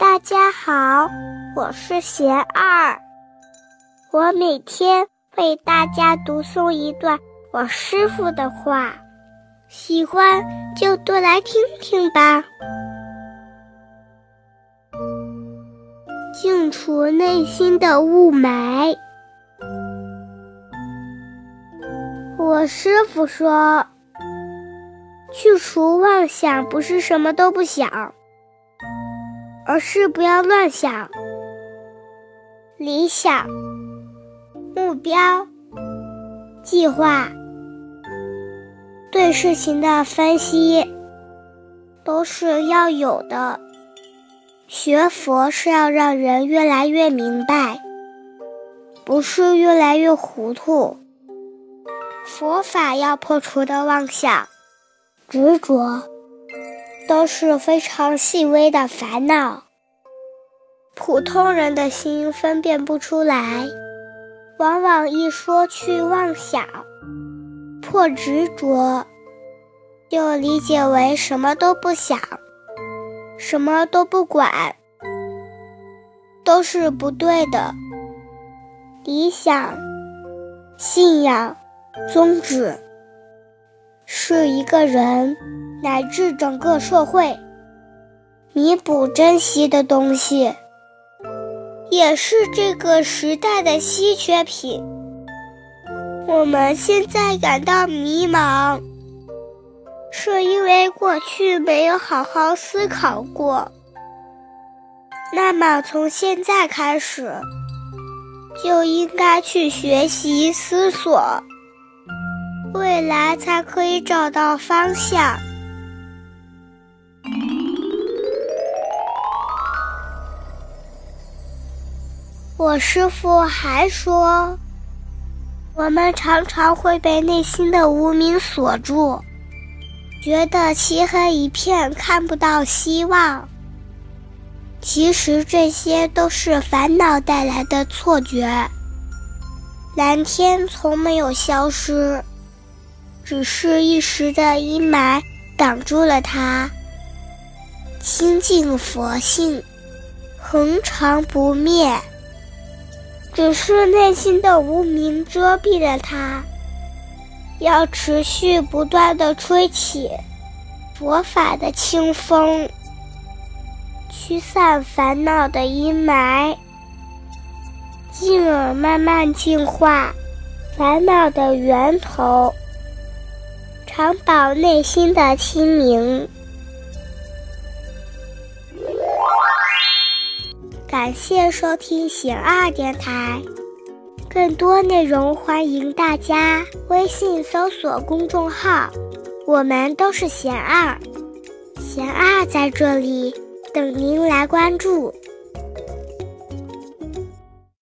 大家好，我是贤二，我每天为大家读诵一段我师傅的话，喜欢就多来听听吧。净除内心的雾霾。我师傅说，去除妄想不是什么都不想，而是不要乱想。理想、目标、计划、对事情的分析，都是要有的。学佛是要让人越来越明白，不是越来越糊涂。佛法要破除的妄想、执着，都是非常细微的烦恼，普通人的心分辨不出来。往往一说去妄想、破执着，就理解为什么都不想。什么都不管，都是不对的。理想、信仰、宗旨，是一个人乃至整个社会弥补珍惜的东西，也是这个时代的稀缺品。我们现在感到迷茫。是因为过去没有好好思考过，那么从现在开始就应该去学习思索，未来才可以找到方向。我师傅还说，我们常常会被内心的无名锁住。觉得漆黑一片，看不到希望。其实这些都是烦恼带来的错觉。蓝天从没有消失，只是一时的阴霾挡住了它。清净佛性，恒常不灭，只是内心的无明遮蔽了它。要持续不断的吹起佛法的清风，驱散烦恼的阴霾，进而慢慢净化烦恼的源头，常保内心的清明。感谢收听醒二电台。更多内容，欢迎大家微信搜索公众号，我们都是贤二，贤二在这里等您来关注。